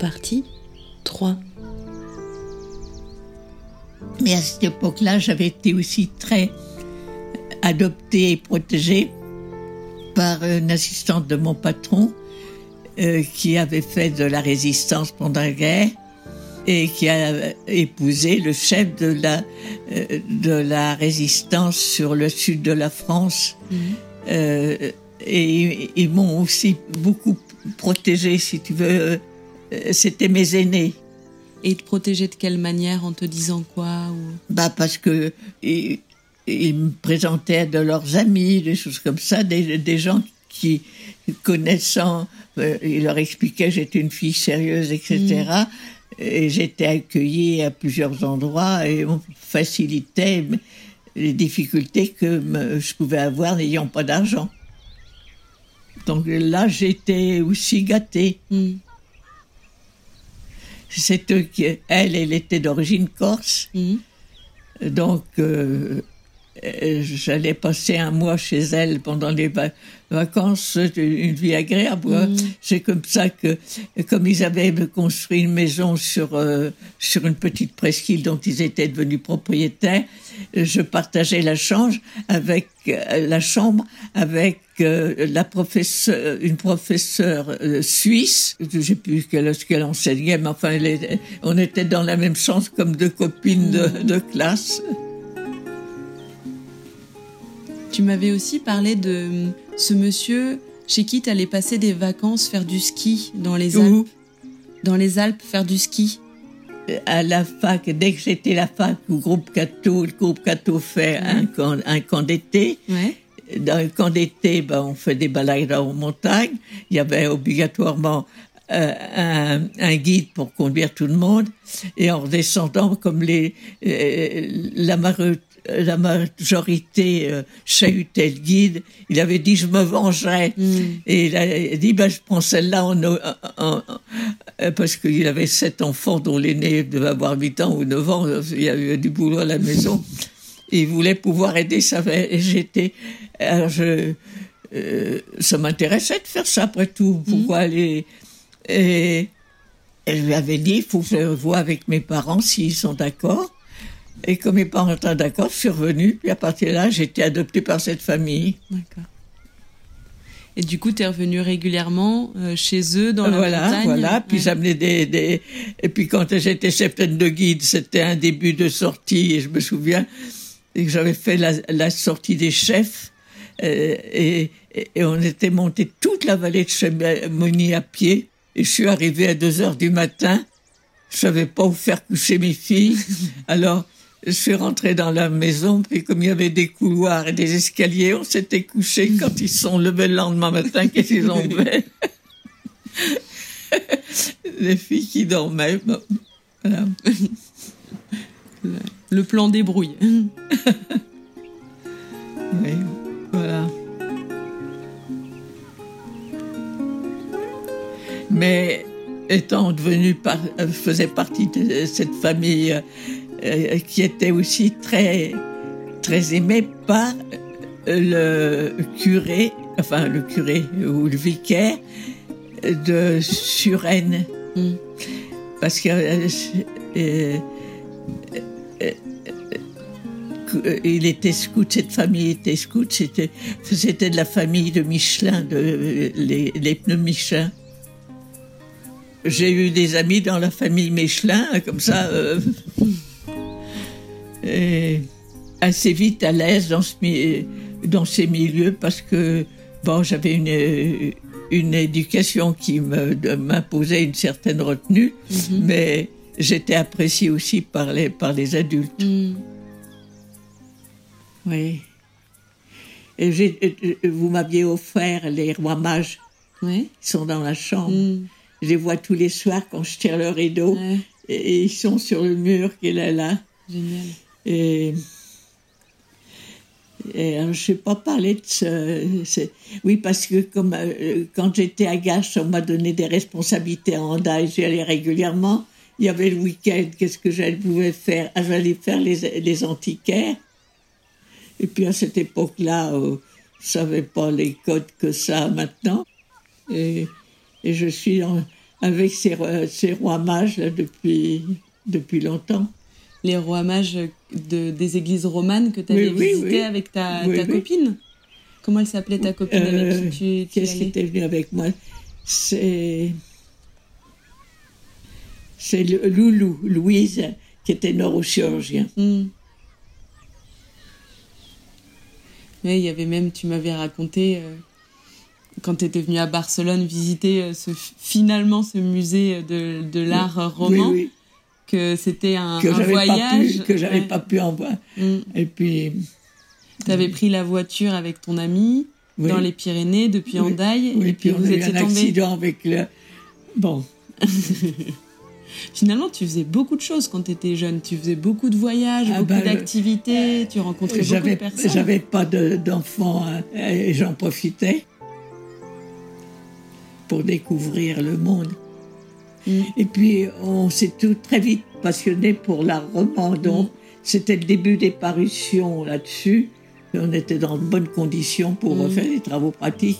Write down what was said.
Partie 3 Mais à cette époque-là, j'avais été aussi très adoptée et protégée par une assistante de mon patron euh, qui avait fait de la résistance pendant la guerre et qui a épousé le chef de la, euh, de la résistance sur le sud de la France. Euh, et ils m'ont aussi beaucoup protégée, si tu veux. Euh, C'était mes aînés. Et te protéger de quelle manière En te disant quoi ou... Bah parce que ils, ils me présentaient de leurs amis, des choses comme ça, des, des gens qui connaissant, euh, ils leur expliquaient que j'étais une fille sérieuse, etc. Et j'étais accueillie à plusieurs endroits et on facilitait les difficultés que je pouvais avoir n'ayant pas d'argent. Donc là, j'étais aussi gâtée. Hmm. C'est eux qui, elle, elle était d'origine corse. Donc, euh, euh, j'allais passer un mois chez elle pendant les va- vacances, une vie agréable. hein. C'est comme ça que, comme ils avaient construit une maison sur, euh, sur une petite presqu'île dont ils étaient devenus propriétaires, je partageais la chambre avec, euh, la chambre avec euh, la professeure, une professeure euh, suisse. Je sais plus quelle, ce qu'elle enseignait, mais enfin, elle est- on était dans la même chambre comme deux copines de, de classe. Tu m'avais aussi parlé de hum, ce monsieur chez qui tu allais passer des vacances faire du ski dans les Alpes. Où Dans les Alpes, faire du ski. à la fac, dès que j'étais à la fac au groupe Cato, le groupe Cato fait un camp, un camp d'été. Ouais. Dans le camp d'été, ben, on fait des balades en montagne. Il y avait obligatoirement euh, un, un guide pour conduire tout le monde. Et en redescendant, comme les, euh, la, mare- la majorité euh, chahutait le guide, il avait dit je me vengerai. Et il a dit ben, je prends celle-là en, en- en- euh, parce qu'il avait sept enfants dont l'aîné devait avoir 8 ans ou 9 ans. Il y avait du boulot à la maison. Et il voulait pouvoir aider sa j'étais. Alors je, euh, ça m'intéressait de faire ça après tout. Pourquoi aller? Et elle lui avait dit il faut que je voie avec mes parents s'ils sont d'accord. Et comme mes parents étaient d'accord, je suis revenue. Puis à partir de là, j'ai été adoptée par cette famille. D'accord. Et du coup, tu es revenu régulièrement euh, chez eux dans la voilà, montagne? voilà. Puis Ouais. j'amenais des, des. Et puis quand j'étais cheftaine de guide, c'était un début de sortie. Et je me souviens que j'avais fait la, la sortie des chefs. euh, et, et, et on était monté toute la vallée de Chamonix à pied. Et je suis arrivée à 2 heures du matin. Je savais pas où faire coucher mes filles. Alors, je suis rentrée dans la maison, puis comme il y avait des couloirs et des escaliers, on s'était couché quand ils se sont levés le lendemain matin, qu'est-ce qu'ils ont fait? Les filles qui dormaient. bon, voilà. Le plan débrouille. Oui, voilà. Mais étant devenu par, euh, faisait partie de cette famille euh, euh, qui était aussi très très aimée par le curé, enfin le curé ou le vicaire de Suresnes, Mm. parce que euh, euh, euh, euh, il était scout, cette famille était scout, c'était c'était de la famille de Michelin, de, les, les pneus Michelin. J'ai eu des amis dans la famille Michelin, comme ça, euh, et assez vite à l'aise dans, ce, mi- dans ces milieux parce que bon, j'avais une, une éducation qui m'imposait une certaine retenue, mais j'étais appréciée aussi par les, par les adultes. Hmm. Oui. Et euh, euh, vous m'aviez offert les rois mages qui sont dans la chambre. Hmm. Je les vois tous les soirs quand je tire le rideau. Ouais. Et, et ils sont sur le mur qu'il est là. Génial. Et, alors, je ne sais pas parler de ce. Oui, parce que comme, euh, quand j'étais à Gache, on m'a donné des responsabilités à Honda et j'y allais régulièrement. Il y avait le week-end, qu'est-ce que j'allais pouvais faire? Ah, J'allais faire les, les antiquaires. Et puis à cette époque-là, euh, je ne savais pas les codes que ça maintenant. Et, et je suis avec ces, ces rois mages là, depuis, depuis longtemps. Les rois mages de, des églises romanes que tu avais Oui, visitées oui. avec ta, Oui, ta oui. copine? Comment elle s'appelait ta copine Euh, avec qui tu, tu Qu'est-ce qui était venu avec moi? C'est. Loulou, Louise, qui était neurochirurgien. Hmm. Oui, il y avait même, tu m'avais raconté, euh, quand tu étais venu à Barcelone visiter euh, ce, finalement ce musée de, de l'art euh, roman, Oui, que c'était un, que voyage. pu, que j'avais pas pu en voir. Et puis, Tu avais pris la voiture avec ton ami oui, dans les Pyrénées depuis. Hendaye, oui, et puis, puis on vous a eu un tombé. accident avec le. Bon, Finalement, tu faisais beaucoup de choses quand tu étais jeune. Tu faisais beaucoup de voyages, Ah beaucoup bah, d'activités, tu rencontrais beaucoup de personnes. j'avais pas de- d'enfants hein, et j'en profitais pour découvrir le monde. Mm. Et puis, on s'est tout très vite passionné pour l'art roman. Donc, Mm. c'était le début des parutions là-dessus. On était dans de bonnes conditions pour Mm. faire des travaux pratiques.